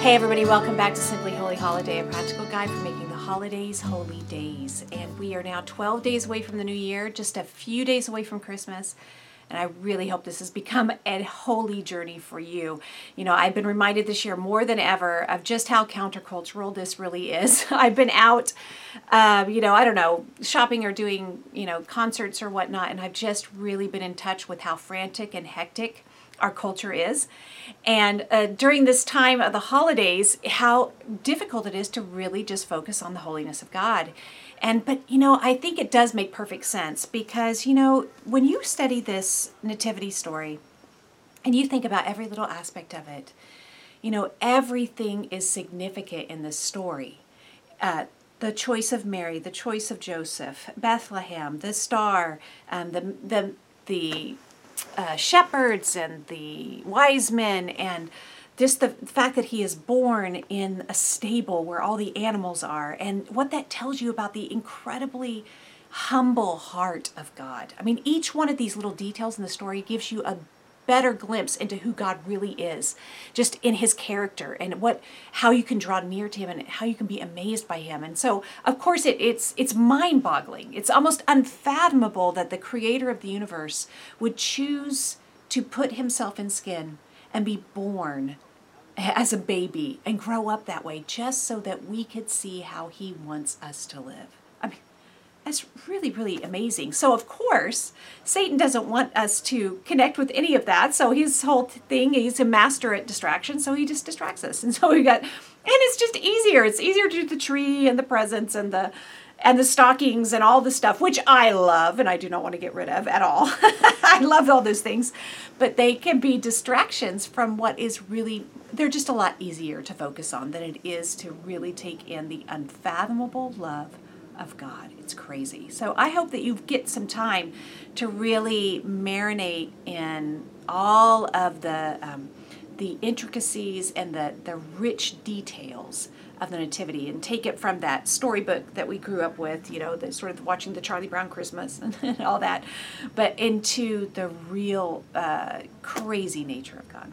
Hey, everybody, welcome back to Simply Holy Holiday, a practical guide for making the holidays holy days. And we are now 12 days away from the new year, just a few days away from Christmas. And I really hope this has become a holy journey for you. You know, I've been reminded this year more than ever of just how countercultural this really is. I've been out, uh, you know, I don't know, shopping or doing, you know, concerts or whatnot, and I've just really been in touch with how frantic and hectic our culture is. And uh, during this time of the holidays, how difficult it is to really just focus on the holiness of God. And but you know, I think it does make perfect sense because you know, when you study this nativity story and you think about every little aspect of it, you know, everything is significant in this story. Uh, the choice of Mary, the choice of Joseph, Bethlehem, the star, um, the the the uh, shepherds and the wise men and just the fact that he is born in a stable where all the animals are and what that tells you about the incredibly humble heart of God. I mean, each one of these little details in the story gives you a better glimpse into who God really is, just in his character and what how you can draw near to him and how you can be amazed by him. And so, of course, it, it's it's mind-boggling. It's almost unfathomable that the creator of the universe would choose to put himself in skin and be born as a baby and grow up that way just so that we could see how he wants us to live. That's really, really amazing. So, of course, Satan doesn't want us to connect with any of that. So, his whole thing, he's a master at distraction. So, he just distracts us. And so, we got, and it's just easier. It's easier to do the tree and the presents and the, and the stockings and all the stuff, which I love and I do not want to get rid of at all. I love all those things, but they can be distractions from what is really, they're just a lot easier to focus on than it is to really take in the unfathomable love of God. It's crazy. So I hope that you get some time to really marinate in all of the um, the intricacies and the the rich details of the nativity and take it from that storybook that we grew up with, you know, the sort of watching the Charlie Brown Christmas and all that, but into the real uh, crazy nature of God.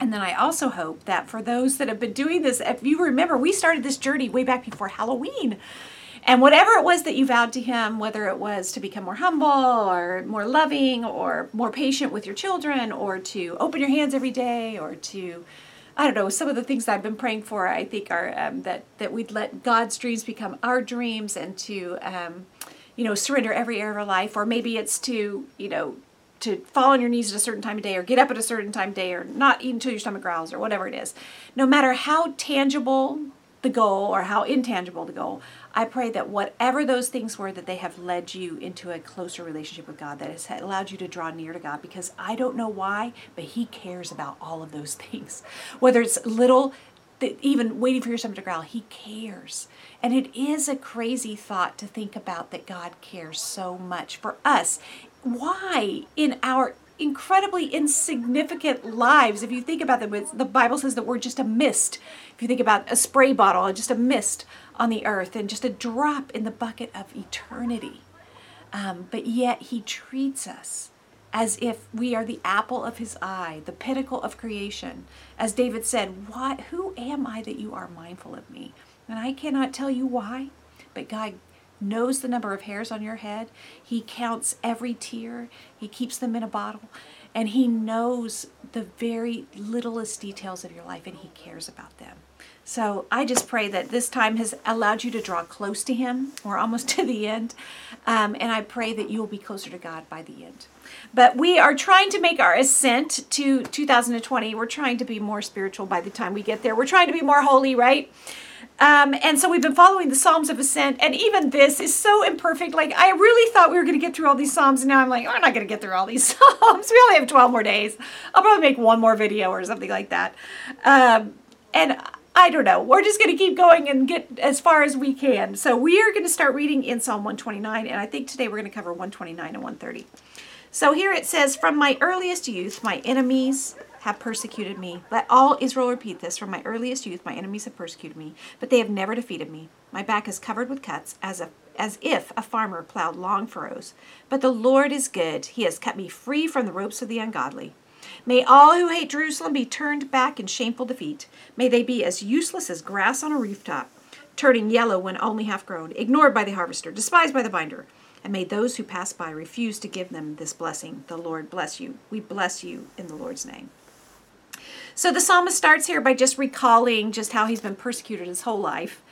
And then I also hope that for those that have been doing this, if you remember, we started this journey way back before Halloween. And whatever it was that you vowed to him, whether it was to become more humble or more loving or more patient with your children or to open your hands every day or to, I don't know, some of the things I've been praying for, I think are um, that, that we'd let God's dreams become our dreams and to, um, you know, surrender every area of our life. Or maybe it's to, you know, to fall on your knees at a certain time of day or get up at a certain time of day or not eat until your stomach growls or whatever it is. No matter how tangible the goal or how intangible the goal, I pray that whatever those things were, that they have led you into a closer relationship with God, that has allowed you to draw near to God, because I don't know why, but He cares about all of those things. Whether it's little, even waiting for your stomach to growl, He cares. And it is a crazy thought to think about that God cares so much for us. Why in our incredibly insignificant lives. If you think about them, the Bible says that we're just a mist. If you think about a spray bottle, just a mist on the earth and just a drop in the bucket of eternity. Um, but yet he treats us as if we are the apple of his eye, the pinnacle of creation. As David said, "What? Who am I that you are mindful of me?" And I cannot tell you why, but God knows the number of hairs on your head. He counts every tear. He keeps them in a bottle. And he knows the very littlest details of your life and he cares about them. So I just pray that this time has allowed you to draw close to Him. We're almost to the end. Um, and I pray that you will be closer to God by the end. But we are trying to make our ascent to 2020. We're trying to be more spiritual by the time we get there. We're trying to be more holy, right? Um, and so we've been following the Psalms of Ascent, and even this is so imperfect. Like, I really thought we were going to get through all these Psalms, and now I'm like, we're not going to get through all these Psalms. We only have 12 more days. I'll probably make one more video or something like that. Um, and I don't know. We're just going to keep going and get as far as we can. So we are going to start reading in Psalm 129, and I think today we're going to cover 129 and 130. So here it says, From my earliest youth, my enemies have persecuted me. Let all Israel repeat this. From my earliest youth, my enemies have persecuted me, but they have never defeated me. My back is covered with cuts, as, a, as if a farmer plowed long furrows. But the Lord is good. He has kept me free from the ropes of the ungodly. May all who hate Jerusalem be turned back in shameful defeat. May they be as useless as grass on a rooftop, turning yellow when only half grown, ignored by the harvester, despised by the binder. And may those who pass by refuse to give them this blessing. The Lord bless you. We bless you in the Lord's name. So the psalmist starts here by just recalling just how he's been persecuted his whole life.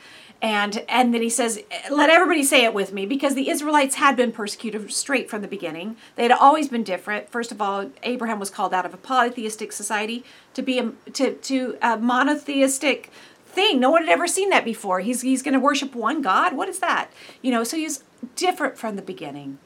And and then he says, let everybody say it with me, because the Israelites had been persecuted straight from the beginning. They had always been different. First of all, Abraham was called out of a polytheistic society to be a to to a monotheistic thing. No one had ever seen that before. He's he's going to worship one God. What is that? You know, so he's different from the beginning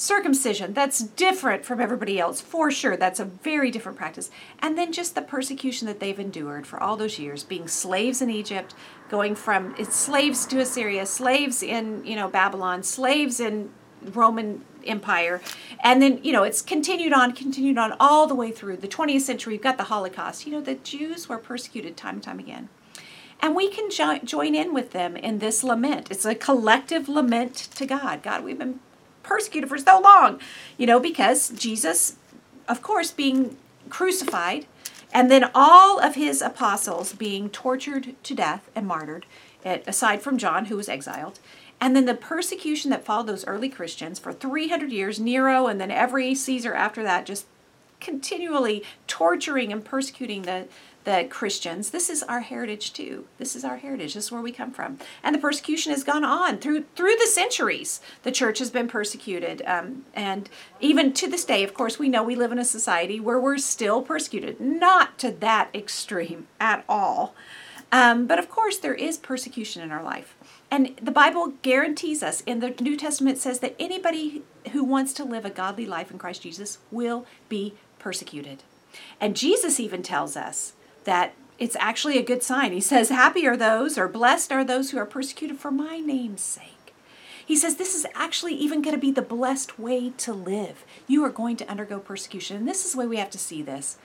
circumcision. That's different from everybody else for sure. That's a very different practice. And then just the persecution that they've endured for all those years being slaves in egypt going from slaves to assyria slaves in you know babylon slaves in roman empire. And then you know it's continued on continued on all the way through the 20th century. You've got the holocaust. You know the jews were persecuted time and time again. And we can jo- join in with them in this lament. It's a collective lament to God. God, we've been persecuted for so long, you know, because Jesus, of course, being crucified, and then all of his apostles being tortured to death and martyred, aside from John, who was exiled. And then the persecution that followed those early Christians for 300 years, Nero, and then every Caesar after that, just continually torturing and persecuting the, the Christians, this is our heritage too. This is our heritage. This is where we come from. And the persecution has gone on through through the centuries. The church has been persecuted, um, and even to this day, of course, we know we live in a society where we're still persecuted. Not to that extreme at all, um, but of course, there is persecution in our life. And the Bible guarantees us, in the New Testament says that anybody who wants to live a godly life in Christ Jesus will be persecuted. And Jesus even tells us that it's actually a good sign. He says, Happy are those, or blessed are those who are persecuted for my name's sake. He says, This is actually even going to be the blessed way to live. You are going to undergo persecution. And this is the way we have to see this.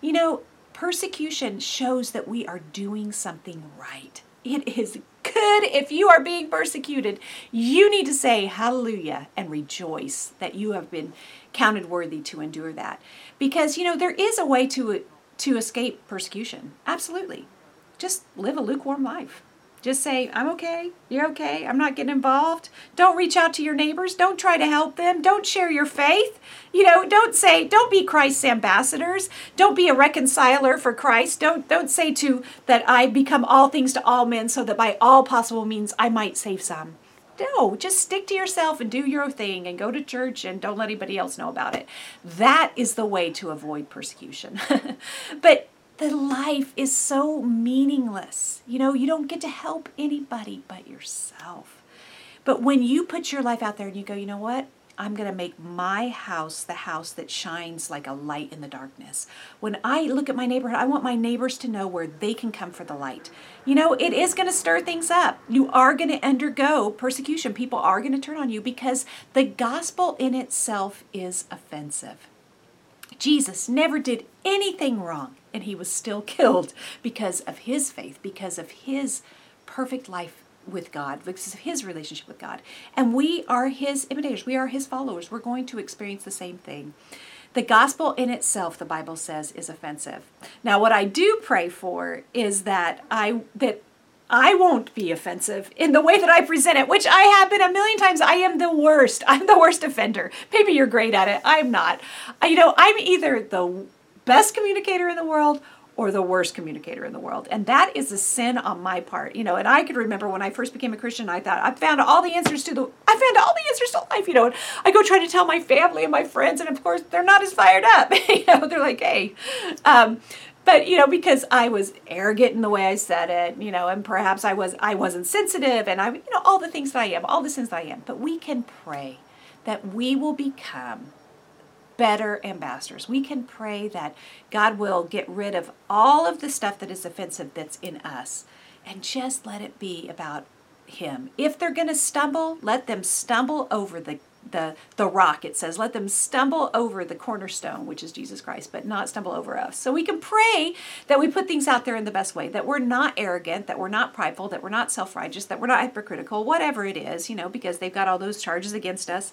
You know, persecution shows that we are doing something right. It is good if you are being persecuted. You need to say hallelujah and rejoice that you have been counted worthy to endure that. Because, you know, there is a way to to escape persecution. Absolutely. Just live a lukewarm life. Just say, I'm okay. You're okay. I'm not getting involved. Don't reach out to your neighbors. Don't try to help them. Don't share your faith. You know, don't say, don't be Christ's ambassadors. Don't be a reconciler for Christ. Don't don't say to that I become all things to all men so that by all possible means I might save some. No, just stick to yourself and do your thing and go to church and don't let anybody else know about it. That is the way to avoid persecution. but the life is so meaningless. You know, you don't get to help anybody but yourself. But when you put your life out there and you go, you know what? I'm going to make my house the house that shines like a light in the darkness. When I look at my neighborhood, I want my neighbors to know where they can come for the light. You know, it is going to stir things up. You are going to undergo persecution. People are going to turn on you because the gospel in itself is offensive. Jesus never did anything wrong, and he was still killed because of his faith, because of his perfect life with God, because of his relationship with God. And we are his imitators, we are his followers. We're going to experience the same thing. The gospel in itself, the Bible says, is offensive. Now, what I do pray for is that I that I won't be offensive in the way that I present it, which I have been a million times. I am the worst. I'm the worst offender. Maybe you're great at it. I'm not. You know, I'm either the best communicator in the world or the worst communicator in the world. And that is a sin on my part. You know, and I could remember when I first became a Christian, I thought I found all the answers to the I found all the answers to life, you know. And I go try to tell my family and my friends, and of course they're not as fired up. you know, they're like, hey. Um, but you know because i was arrogant in the way i said it you know and perhaps i was i wasn't sensitive and i you know all the things that i am all the sins that i am but we can pray that we will become better ambassadors. We can pray that God will get rid of all of the stuff that is offensive that's in us and just let it be about Him. If they're going to stumble, let them stumble over the the the rock it says let them stumble over the cornerstone which is jesus christ but not stumble over us so we can pray that we put things out there in the best way that we're not arrogant that we're not prideful that we're not self-righteous that we're not hypocritical whatever it is you know because they've got all those charges against us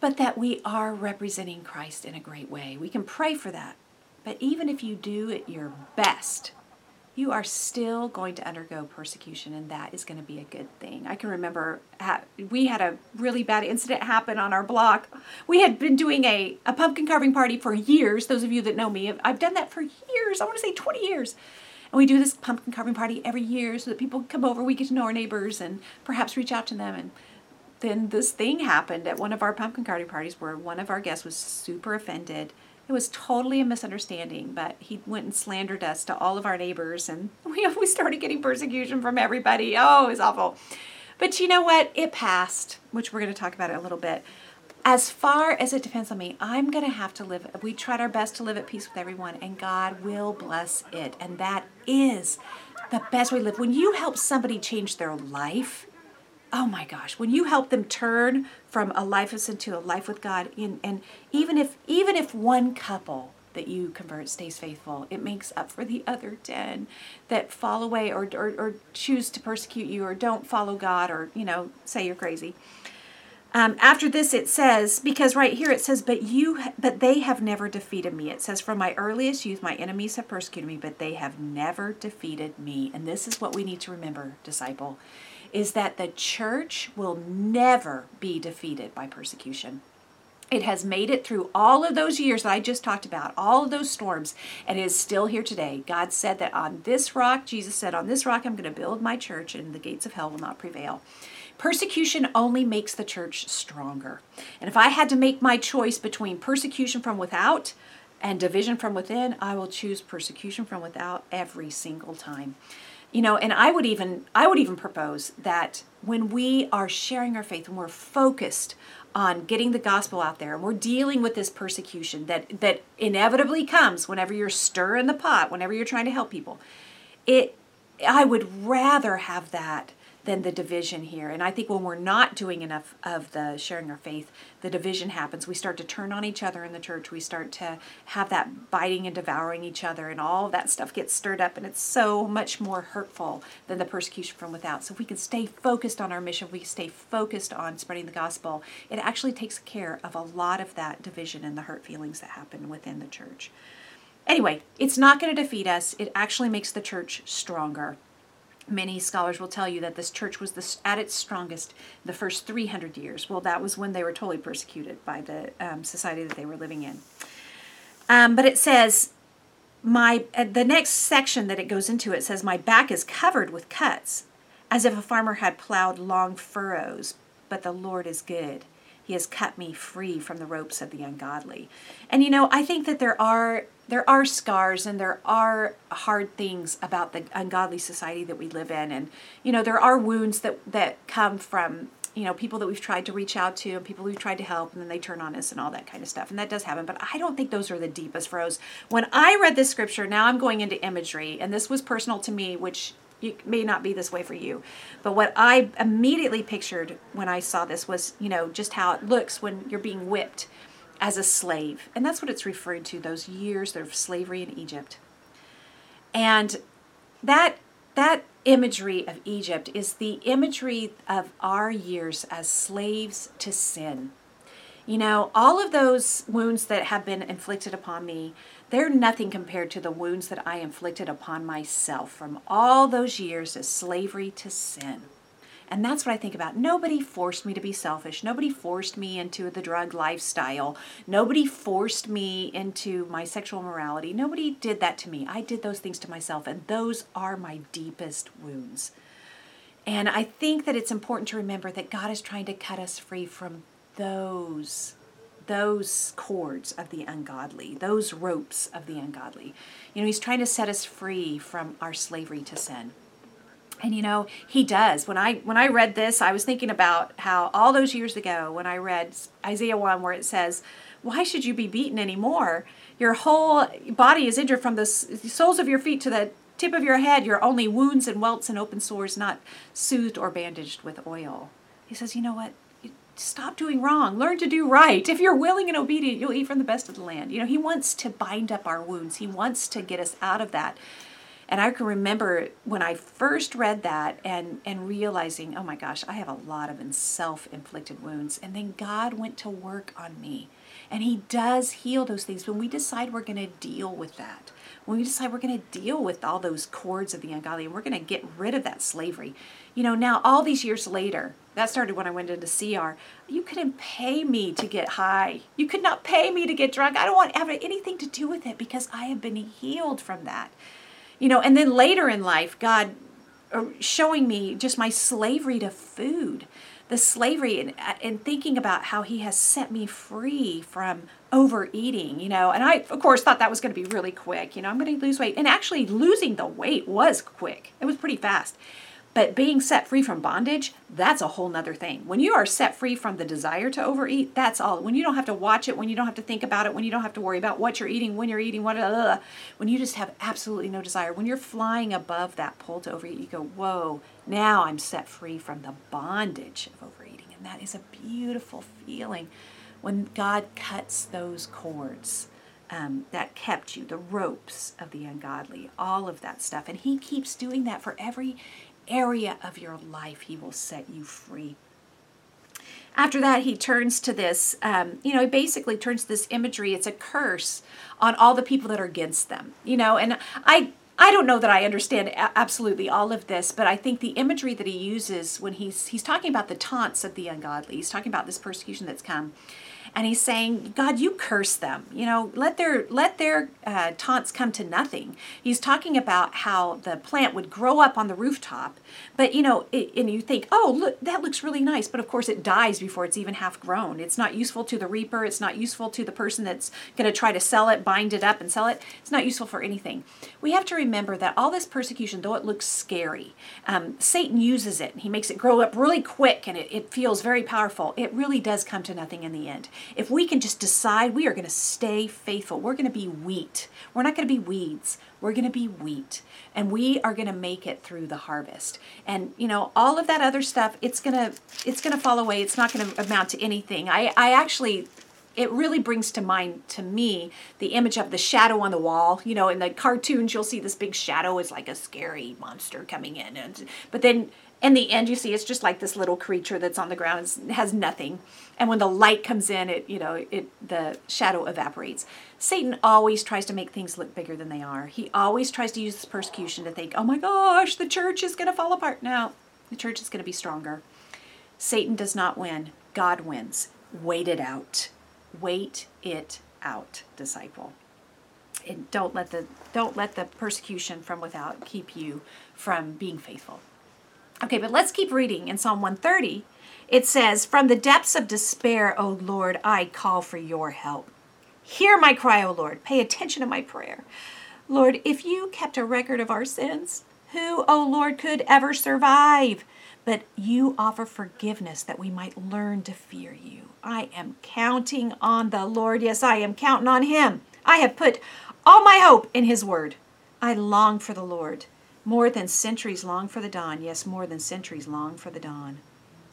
but that we are representing Christ in a great way. We can pray for that. But even if you do it your best, you are still going to undergo persecution, and that is going to be a good thing. I can remember we had a really bad incident happen on our block. We had been doing a, a pumpkin carving party for years. Those of you that know me, I've done that for years. I want to say 20 years. And we do this pumpkin carving party every year so that people come over, we get to know our neighbors, and perhaps reach out to them. And then this thing happened at one of our pumpkin carving parties where one of our guests was super offended it was totally a misunderstanding, but he went and slandered us to all of our neighbors, and we, we started getting persecution from everybody. Oh, it was awful. But you know what? It passed, which we're going to talk about it a little bit. As far as it depends on me, I'm going to have to live. We tried our best to live at peace with everyone, and God will bless it. And that is the best way to live. When you help somebody change their life, oh my gosh when you help them turn from a life of sin to a life with god in, and even if even if one couple that you convert stays faithful it makes up for the other 10 that fall away or, or, or choose to persecute you or don't follow god or you know say you're crazy. Um, after this it says because right here it says but you but they have never defeated me. It says from my earliest youth my enemies have persecuted me but they have never defeated me. And this is what we need to remember disciple is that the church will never be defeated by persecution. It has made it through all of those years that I just talked about, all of those storms, and is still here today. God said that on this rock, Jesus said, On this rock I'm going to build my church, and the gates of hell will not prevail. Persecution only makes the church stronger. And if I had to make my choice between persecution from without and division from within, I will choose persecution from without every single time you know and i would even i would even propose that when we are sharing our faith and we're focused on getting the gospel out there and we're dealing with this persecution that that inevitably comes whenever you're stirring the pot whenever you're trying to help people it i would rather have that than the division here. And I think when we're not doing enough of the sharing our faith, the division happens. We start to turn on each other in the church. We start to have that biting and devouring each other, and all that stuff gets stirred up. And it's so much more hurtful than the persecution from without. So if we can stay focused on our mission, we stay focused on spreading the gospel, it actually takes care of a lot of that division and the hurt feelings that happen within the church. Anyway, it's not going to defeat us. It actually makes the church stronger. Many scholars will tell you that this church was the, at its strongest the first 300 years. Well, that was when they were totally persecuted by the um, society that they were living in. Um, but it says, my uh, the next section that it goes into it says my back is covered with cuts as if a farmer had plowed long furrows but the lord is good he has cut me free from the ropes of the ungodly. And you know i think that there are there are scars and there are hard things about the ungodly society that we live in. And you know there are wounds that that come from you know people that we've tried to reach out to and people we've tried to help and then they turn on us and all that kind of stuff. And that does happen. But i don't think those are the deepest rows when i read this scripture now i'm going into imagery. And this was personal to me which it may not be this way for you but what i immediately pictured when i saw this was you know just how it looks when you're being whipped as a slave. And that's what it's referring to, those years of slavery in Egypt. And that that imagery of Egypt is the imagery of our years as slaves to sin. You know, all of those wounds that have been inflicted upon me, they're nothing compared to the wounds that I inflicted upon myself from all those years of slavery to sin. And that's what I think about. Nobody forced me to be selfish. Nobody forced me into the drug lifestyle. Nobody forced me into my sexual morality. Nobody did that to me. I did those things to myself, and those are my deepest wounds. And I think that it's important to remember that God is trying to cut us free from those those cords of the ungodly, those ropes of the ungodly. You know, he's trying to set us free from our slavery to sin. And you know, he does. When I when I read this, I was thinking about how all those years ago when I read Isaiah 1 where it says, "Why should you be beaten anymore? Your whole body is injured from the soles of your feet to the tip of your head. You're only wounds and welts and open sores, not soothed or bandaged with oil." He says, "You know what? Stop doing wrong. Learn to do right. If you're willing and obedient, you'll eat from the best of the land." You know, he wants to bind up our wounds. He wants to get us out of that and I can remember when I first read that and, and realizing, oh my gosh, I have a lot of self inflicted wounds. And then God went to work on me And He does heal those things when we decide we're going to deal with that. When we decide we're going to deal with all those cords of the ungodly and we're going to get rid of that slavery. You know, now all these years later, that started when I went into CR. You couldn't pay me to get high. You could not pay me to get drunk. I don't want have anything to do with it because I have been healed from that. You know, and then later in life, God uh, showing me just my slavery to food the slavery and, and thinking about how he has set me free from overeating, you know. And I, of course, thought that was going to be really quick. You know, I'm going to lose weight. And actually, losing the weight was quick, it was pretty fast. But being set free from bondage, that's a whole nother thing. When you are set free from the desire to overeat, that's all. When you don't have to watch it, when you don't have to think about it, when you don't have to worry about what you're eating, when you're eating, what, when you just have absolutely no desire, when you're flying above that pull to overeat, you go, whoa, now I'm set free from the bondage of overeating. And that is a beautiful feeling when God cuts those cords. Um, that kept you, the ropes of the ungodly, all of that stuff. And He keeps doing that for every area of your life, He will set you free. After that, he turns to this, um, you know, he basically turns this imagery. It's a curse on all the people that are against them, you know, and I. I don't know that I understand absolutely all of this, but I think the imagery that he uses when he's he's talking about the taunts of the ungodly, he's talking about this persecution that's come, and he's saying god you curse them. You know let their let their uh, taunts come to nothing. He's talking about how the plant would grow up on the rooftop but you know it, and you think oh look that looks really nice. But of course it dies before it's even half grown. It's not useful to the reaper. It's not useful to the person that's going to try to sell it bind it up and sell it. It's not useful for anything. We have to remember that all this persecution though it looks scary um, satan uses it. He makes it grow up really quick and it, it feels very powerful. It really does come to nothing in the end if we can just decide we are going to stay faithful, we're going to be wheat. We're not going to be weeds. We're going to be wheat. And we are going to make it through the harvest. And you know, all of that other stuff, it's going to it's going to fall away. It's not going to amount to anything. I I actually it really brings to mind to me the image of the shadow on the wall. You know, in the cartoons, you'll see this big shadow is like a scary monster coming in, and but then in the end, you see it's just like this little creature that's on the ground has nothing. And when the light comes in, it you know it the shadow evaporates. Satan always tries to make things look bigger than they are. He always tries to use this persecution to think, oh my gosh, the church is going to fall apart. Now, the church is going to be stronger. Satan does not win. God wins. Wait it out. Wait it out, disciple. And don't let the don't let the persecution from without keep you from being faithful. Okay, but let's keep reading. In Psalm 130, it says, From the depths of despair, O Lord, I call for your help. Hear my cry, O Lord. Pay attention to my prayer. Lord, if you kept a record of our sins, who, O Lord, could ever survive? But you offer forgiveness that we might learn to fear you. I am counting on the Lord. Yes, I am counting on Him. I have put all my hope in His word. I long for the Lord. More than centuries long for the dawn, yes, more than centuries long for the dawn.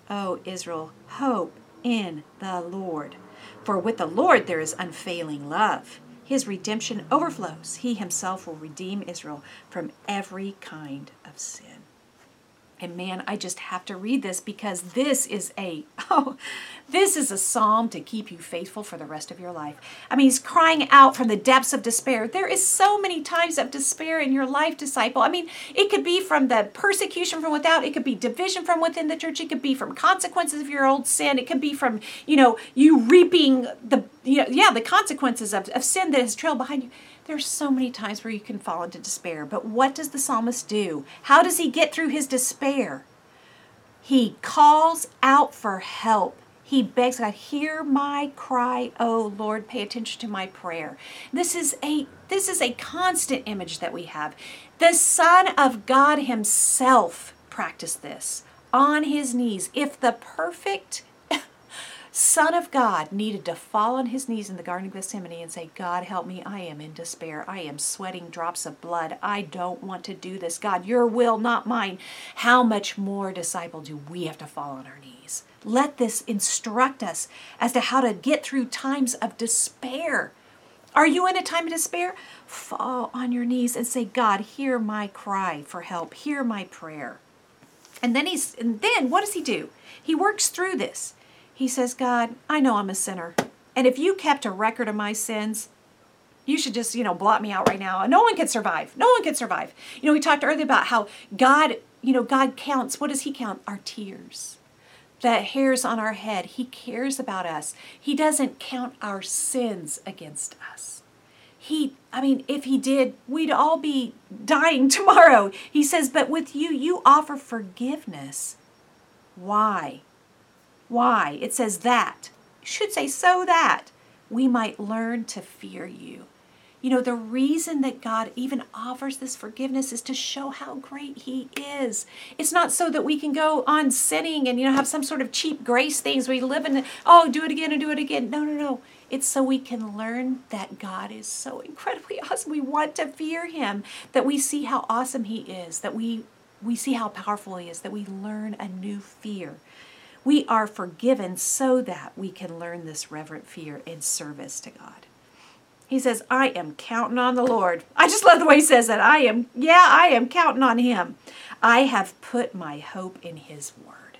O oh, Israel, hope in the Lord. For with the Lord there is unfailing love. His redemption overflows. He himself will redeem Israel from every kind of sin. And man, I just have to read this because this is a oh, this is a psalm to keep you faithful for the rest of your life. I mean, he's crying out from the depths of despair. There is so many times of despair in your life, disciple. I mean, it could be from the persecution from without, it could be division from within the church, it could be from consequences of your old sin, it could be from, you know, you reaping the you know, yeah, the consequences of, of sin that has trailed behind you. There's so many times where you can fall into despair. But what does the psalmist do? How does he get through his despair? He calls out for help. He begs God, hear my cry, O Lord, pay attention to my prayer. This is a this is a constant image that we have. The Son of God Himself practiced this on his knees. If the perfect Son of God needed to fall on his knees in the Garden of Gethsemane and say, God, help me. I am in despair. I am sweating drops of blood. I don't want to do this. God, your will, not mine. How much more, disciple, do we have to fall on our knees? Let this instruct us as to how to get through times of despair. Are you in a time of despair? Fall on your knees and say, God, hear my cry for help. Hear my prayer. And then he's and then what does he do? He works through this. He says, God, I know I'm a sinner, And if you kept a record of my sins, you should just, you know, blot me out right now. No one can survive. No one can survive. You know, we talked earlier about how God, you know, God counts. What does He count? Our tears, the hairs on our head. He cares about us. He doesn't count our sins against us. He, I mean, if He did, we'd all be dying tomorrow. He says, but with you, you offer forgiveness. Why? Why? It says that. Should say so that we might learn to fear you. You know, the reason that God even offers this forgiveness is to show how great He is. It's not so that we can go on sinning and, you know, have some sort of cheap grace things we live in, oh, do it again and do it again. No, no, no. It's so we can learn that God is so incredibly awesome. We want to fear Him, that we see how awesome He is, that we, we see how powerful He is, that we learn a new fear. We are forgiven so that we can learn this reverent fear in service to God. He says, I am counting on the Lord. I just love the way he says that. I am, yeah, I am counting on him. I have put my hope in his word.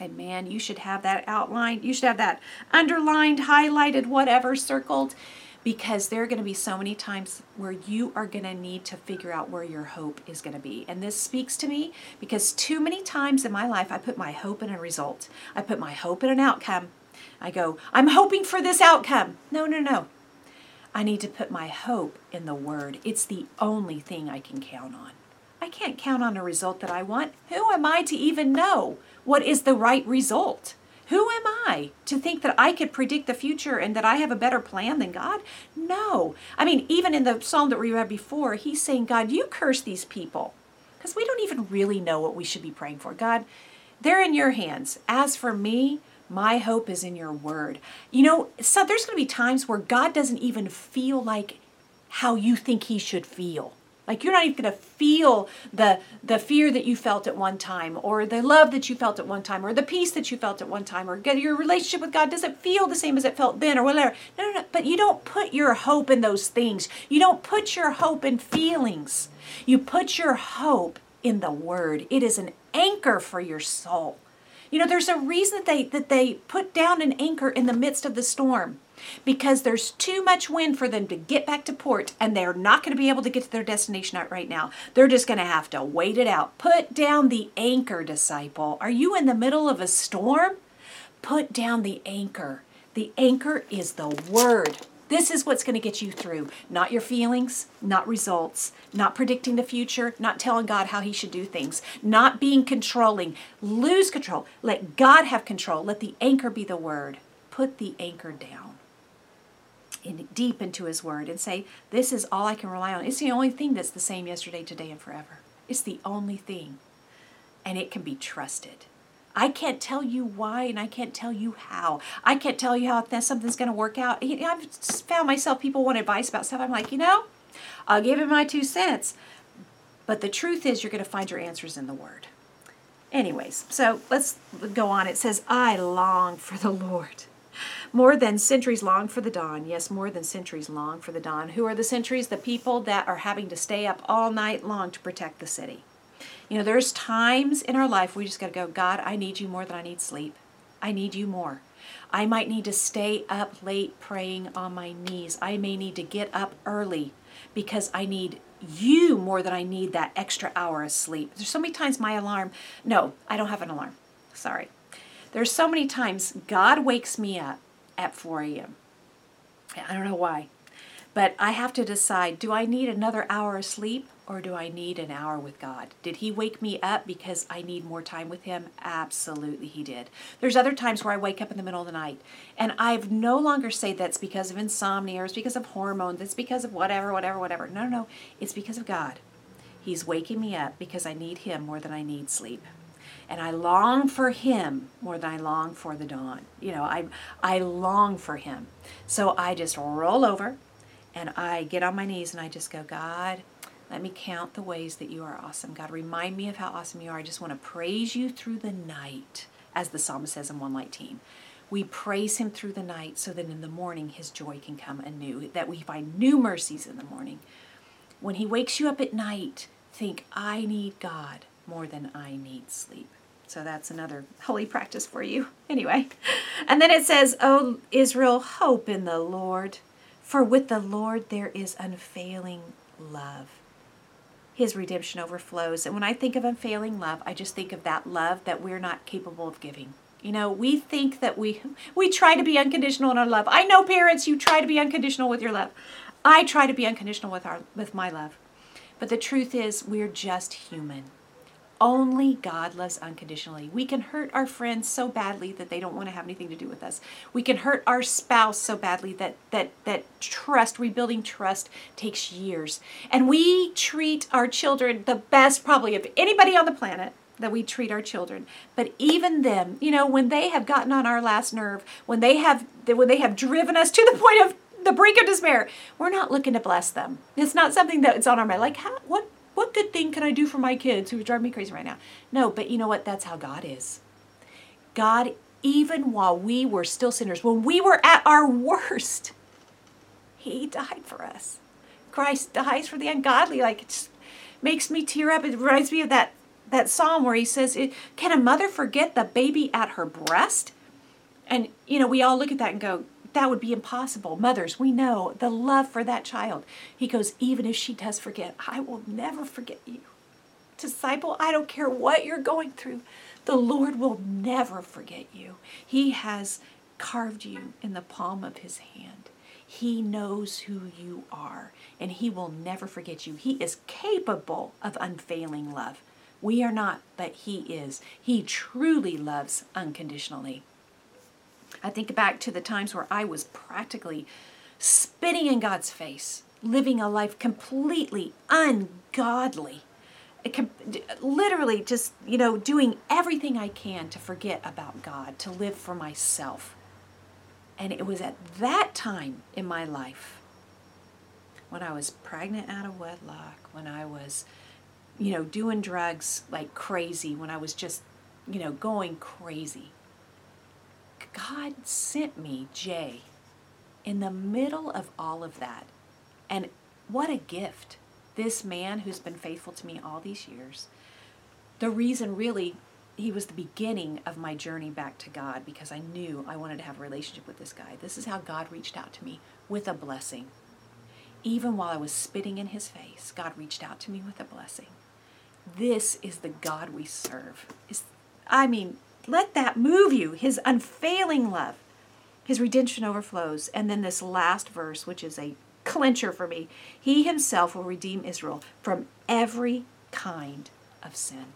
And man, you should have that outlined. You should have that underlined, highlighted, whatever, circled, because there are going to be so many times where you are going to need to figure out where your hope is going to be. And this speaks to me because too many times in my life, I put my hope in a result, I put my hope in an outcome. I go, I'm hoping for this outcome. No, no, no. I need to put my hope in the Word. It's the only thing I can count on. I can't count on a result that I want. Who am I to even know what is the right result? Who am I to think that I could predict the future and that I have a better plan than God? No. I mean, even in the psalm that we read before, he's saying, God, you curse these people. Because we don't even really know what we should be praying for. God, they're in your hands. As for me, my hope is in your word. You know, so there's going to be times where God doesn't even feel like how you think he should feel. Like you're not even going to feel the the fear that you felt at one time or the love that you felt at one time or the peace that you felt at one time or your relationship with God doesn't feel the same as it felt then or whatever. No, no, no, but you don't put your hope in those things. You don't put your hope in feelings. You put your hope in the word. It is an anchor for your soul. You know, there's a reason that they that they put down an anchor in the midst of the storm because there's too much wind for them to get back to port and they're not going to be able to get to their destination right now. They're just going to have to wait it out. Put down the anchor, disciple. Are you in the middle of a storm? Put down the anchor. The anchor is the word. This is what's going to get you through. Not your feelings, not results, not predicting the future, not telling God how He should do things, not being controlling. Lose control. Let God have control. Let the anchor be the word. Put the anchor down in, deep into His word and say, This is all I can rely on. It's the only thing that's the same yesterday, today, and forever. It's the only thing. And it can be trusted. I can't tell you why and I can't tell you how. I can't tell you how something's going to work out. I've found myself, people want advice about stuff. I'm like, you know, I'll give him my two cents. But the truth is, you're going to find your answers in the Word. Anyways, so let's go on. It says, I long for the Lord. More than centuries long for the dawn. Yes, more than centuries long for the dawn. Who are the centuries? The people that are having to stay up all night long to protect the city. You know, there's times in our life we just got to go, God, I need you more than I need sleep. I need you more. I might need to stay up late praying on my knees. I may need to get up early because I need you more than I need that extra hour of sleep. There's so many times my alarm, no, I don't have an alarm. Sorry. There's so many times God wakes me up at 4 a.m. I don't know why, but I have to decide do I need another hour of sleep or do I need an hour with God? Did He wake me up because I need more time with Him? Absolutely, He did. There's other times where I wake up in the middle of the night and I've no longer say that's because of insomnia or it's because of hormones, it's because of whatever, whatever, whatever. No, no, no. It's because of God. He's waking me up because I need Him more than I need sleep. And I long for Him more than I long for the dawn. You know, I, I long for Him. So I just roll over and I get on my knees and I just go, God, let me count the ways that you are awesome. God, remind me of how awesome you are. I just want to praise you through the night, as the psalmist says in 119. We praise him through the night so that in the morning his joy can come anew, that we find new mercies in the morning. When he wakes you up at night, think, I need God more than I need sleep. So that's another holy practice for you. Anyway. And then it says, O Israel, hope in the Lord, for with the Lord there is unfailing love. His redemption overflows. And when I think of unfailing love, I just think of that love that we're not capable of giving. You know, we think that we we try to be unconditional in our love. I know parents, you try to be unconditional with your love. I try to be unconditional with our with my love. But the truth is we're just human. Only God loves unconditionally. We can hurt our friends so badly that they don't want to have anything to do with us. We can hurt our spouse so badly that that that trust, rebuilding trust takes years. And we treat our children the best probably of anybody on the planet that we treat our children. But even them, you know, when they have gotten on our last nerve, when they have when they have driven us to the point of the brink of despair, we're not looking to bless them. It's not something that's on our mind. Like, how, what what good thing can I do for my kids who drive me crazy right now? No, but you know what? That's how God is. God, even while we were still sinners, when we were at our worst, He died for us. Christ dies for the ungodly. Like, it makes me tear up. It reminds me of that that psalm where he says, Can a mother forget the baby at her breast? And, you know, we all look at that and go, That would be impossible. Mothers, we know the love for that child. He goes, Even if she does forget, I will never forget you. Disciple, I don't care what you're going through, the Lord will never forget you. He has carved you in the palm of his hand. He knows who you are, and he will never forget you. He is capable of unfailing love. We are not, but He is. He truly loves unconditionally. I think back to the times where I was practically spitting in God's face, living a life completely ungodly. Literally, just, you know, doing everything I can to forget about God, to live for myself. And it was at that time in my life when I was pregnant out of wedlock, when I was you know, doing drugs like crazy when I was just, you know, going crazy. God sent me Jay in the middle of all of that. And what a gift. This man who's been faithful to me all these years. The reason really he was the beginning of my journey back to God because I knew I wanted to have a relationship with this guy. This is how God reached out to me with a blessing. Even while I was spitting in his face, God reached out to me with a blessing. This is the God we serve. Is I mean, let that move you. His unfailing love. His redemption overflows. And then this last verse, which is a clincher for me. He himself will redeem Israel from every kind of sin.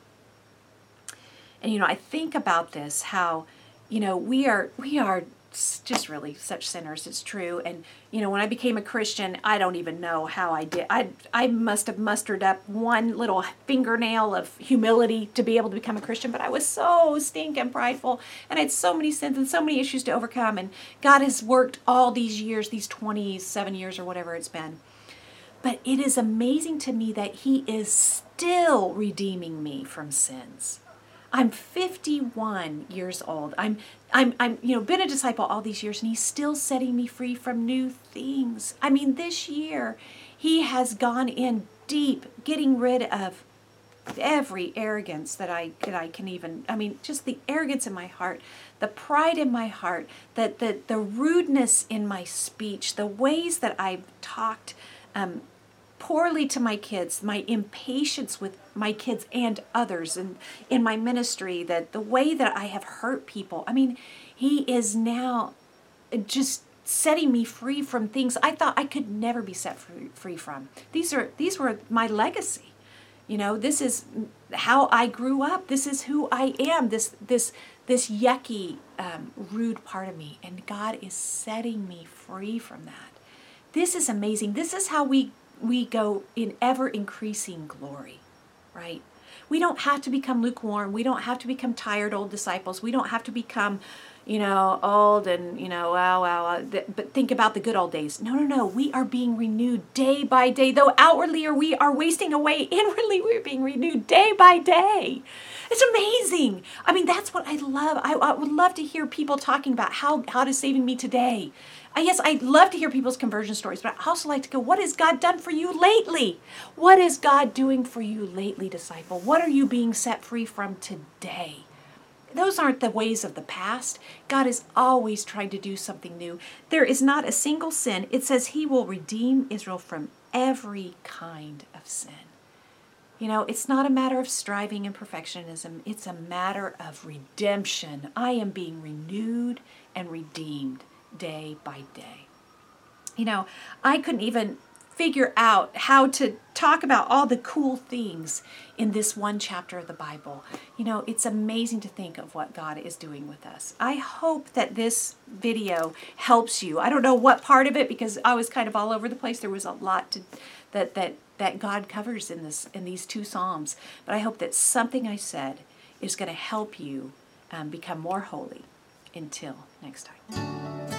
And you know, I think about this how you know, we are we are just really such sinners. It's true. And you know, when I became a Christian, I don't even know how I did. I I must have mustered up one little fingernail of humility to be able to become a Christian. But I was so stinking prideful, and I had so many sins and so many issues to overcome. And God has worked all these years, these twenty-seven years or whatever it's been. But it is amazing to me that He is still redeeming me from sins. I'm 51 years old. I'm I'm I'm you know been a disciple all these years and he's still setting me free from new things. I mean this year he has gone in deep getting rid of every arrogance that I that I can even I mean just the arrogance in my heart, the pride in my heart, that the the rudeness in my speech, the ways that I've talked um, poorly to my kids, my impatience with my kids and others and in my ministry, that the way that I have hurt people. I mean, he is now just setting me free from things I thought I could never be set free, free from. These are these were my legacy. You know, this is how I grew up. This is who I am. This this this yucky, um, rude part of me, and God is setting me free from that. This is amazing. This is how we we go in ever increasing glory, right? We don't have to become lukewarm. We don't have to become tired old disciples. We don't have to become, you know, old and, you know, wow, wow, but think about the good old days. No, no, no. We are being renewed day by day. Though outwardly or we are wasting away, inwardly we're being renewed day by day. It's amazing. I mean, that's what I love. I, I would love to hear people talking about how how is saving me today I yes, I love to hear people's conversion stories, but I also like to go, what has God done for you lately? What is God doing for you lately, disciple? What are you being set free from today? those aren't the ways of the past. God is always trying to do something new. There is not a single sin. It says he will redeem Israel from every kind of sin. You know, it's not a matter of striving and perfectionism, it's a matter of redemption. I am being renewed and redeemed day by day. You know, I couldn't even figure out how to talk about all the cool things in this one chapter of the Bible. You know, it's amazing to think of what God is doing with us. I hope that this video helps you. I don't know what part of it because I was kind of all over the place. There was a lot to that that that God covers in this in these two psalms, but I hope that something I said is going to help you um, become more holy. Until next time.